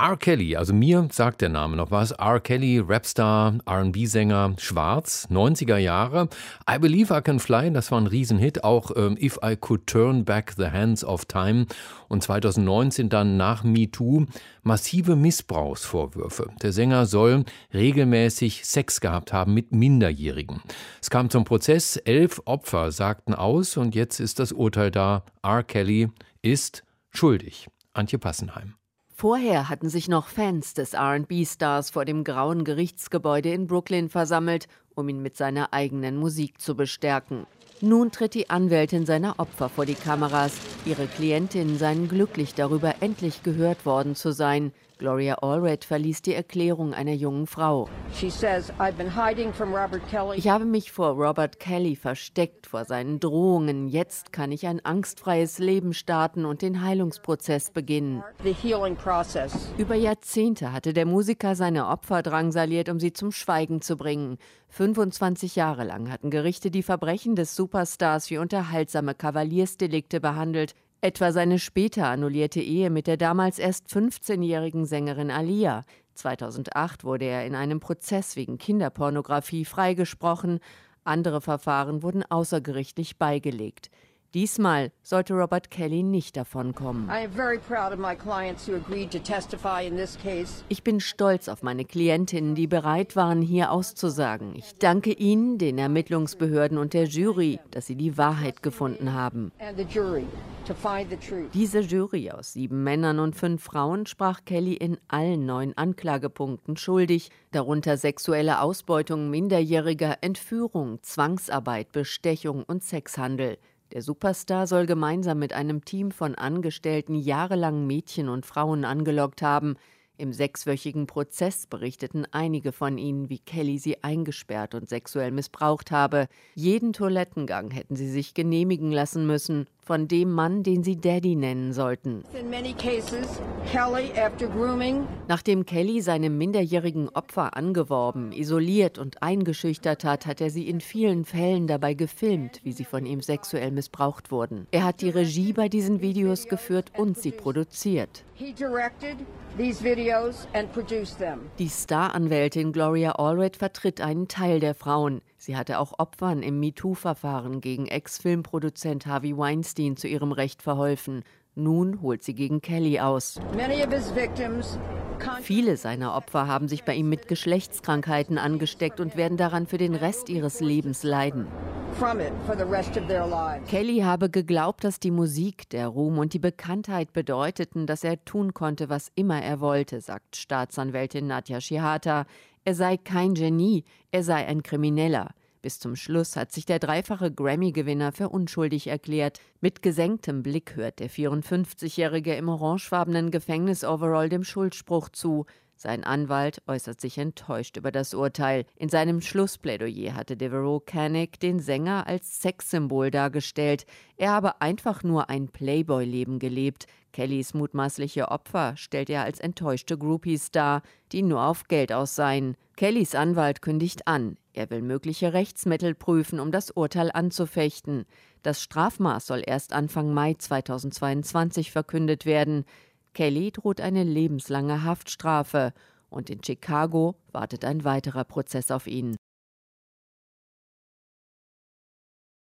R. Kelly, also mir sagt der Name noch was. R. Kelly, Rapstar, RB-Sänger, schwarz, 90er Jahre. I Believe I Can Fly, das war ein Riesenhit. Auch ähm, If I Could Turn Back the Hands of Time. Und 2019 dann nach Me Too massive Missbrauchsvorwürfe. Der Sänger soll regelmäßig Sex gehabt haben mit Minderjährigen. Es kam zum Prozess, elf Opfer sagten aus und jetzt ist das Urteil da. R. Kelly ist schuldig. Antje Passenheim. Vorher hatten sich noch Fans des RB-Stars vor dem grauen Gerichtsgebäude in Brooklyn versammelt, um ihn mit seiner eigenen Musik zu bestärken. Nun tritt die Anwältin seiner Opfer vor die Kameras. Ihre Klientinnen seien glücklich darüber, endlich gehört worden zu sein. Gloria Allred verließ die Erklärung einer jungen Frau. Ich habe mich vor Robert Kelly versteckt, vor seinen Drohungen. Jetzt kann ich ein angstfreies Leben starten und den Heilungsprozess beginnen. Über Jahrzehnte hatte der Musiker seine Opfer drangsaliert, um sie zum Schweigen zu bringen. 25 Jahre lang hatten Gerichte die Verbrechen des Superstars wie unterhaltsame Kavaliersdelikte behandelt etwa seine später annullierte Ehe mit der damals erst 15-jährigen Sängerin Alia. 2008 wurde er in einem Prozess wegen Kinderpornografie freigesprochen, andere Verfahren wurden außergerichtlich beigelegt. Diesmal sollte Robert Kelly nicht davonkommen. Ich bin stolz auf meine Klientinnen, die bereit waren, hier auszusagen. Ich danke Ihnen, den Ermittlungsbehörden und der Jury, dass sie die Wahrheit gefunden haben. Diese Jury aus sieben Männern und fünf Frauen sprach Kelly in allen neun Anklagepunkten schuldig, darunter sexuelle Ausbeutung Minderjähriger, Entführung, Zwangsarbeit, Bestechung und Sexhandel. Der Superstar soll gemeinsam mit einem Team von Angestellten jahrelang Mädchen und Frauen angelockt haben. Im sechswöchigen Prozess berichteten einige von ihnen, wie Kelly sie eingesperrt und sexuell missbraucht habe. Jeden Toilettengang hätten sie sich genehmigen lassen müssen von dem Mann, den sie Daddy nennen sollten. Nachdem Kelly seine minderjährigen Opfer angeworben, isoliert und eingeschüchtert hat, hat er sie in vielen Fällen dabei gefilmt, wie sie von ihm sexuell missbraucht wurden. Er hat die Regie bei diesen Videos geführt und sie produziert. Die Star-Anwältin Gloria Allred vertritt einen Teil der Frauen. Sie hatte auch Opfern im MeToo-Verfahren gegen Ex-Filmproduzent Harvey Weinstein zu ihrem Recht verholfen. Nun holt sie gegen Kelly aus. Viele seiner Opfer haben sich bei ihm mit Geschlechtskrankheiten angesteckt und werden daran für den Rest ihres Lebens leiden. Kelly habe geglaubt, dass die Musik, der Ruhm und die Bekanntheit bedeuteten, dass er tun konnte, was immer er wollte, sagt Staatsanwältin Nadja Shihata. Er sei kein Genie, er sei ein Krimineller. Bis zum Schluss hat sich der dreifache Grammy-Gewinner für unschuldig erklärt. Mit gesenktem Blick hört der 54-Jährige im orangefarbenen Gefängnisoverall dem Schuldspruch zu. Sein Anwalt äußert sich enttäuscht über das Urteil. In seinem Schlussplädoyer hatte Devereaux Canig den Sänger als Sexsymbol dargestellt. Er habe einfach nur ein Playboy-Leben gelebt. Kellys mutmaßliche Opfer stellt er als enttäuschte Groupies dar, die nur auf Geld aus seien. Kellys Anwalt kündigt an, er will mögliche Rechtsmittel prüfen, um das Urteil anzufechten. Das Strafmaß soll erst Anfang Mai 2022 verkündet werden. Kelly droht eine lebenslange Haftstrafe und in Chicago wartet ein weiterer Prozess auf ihn.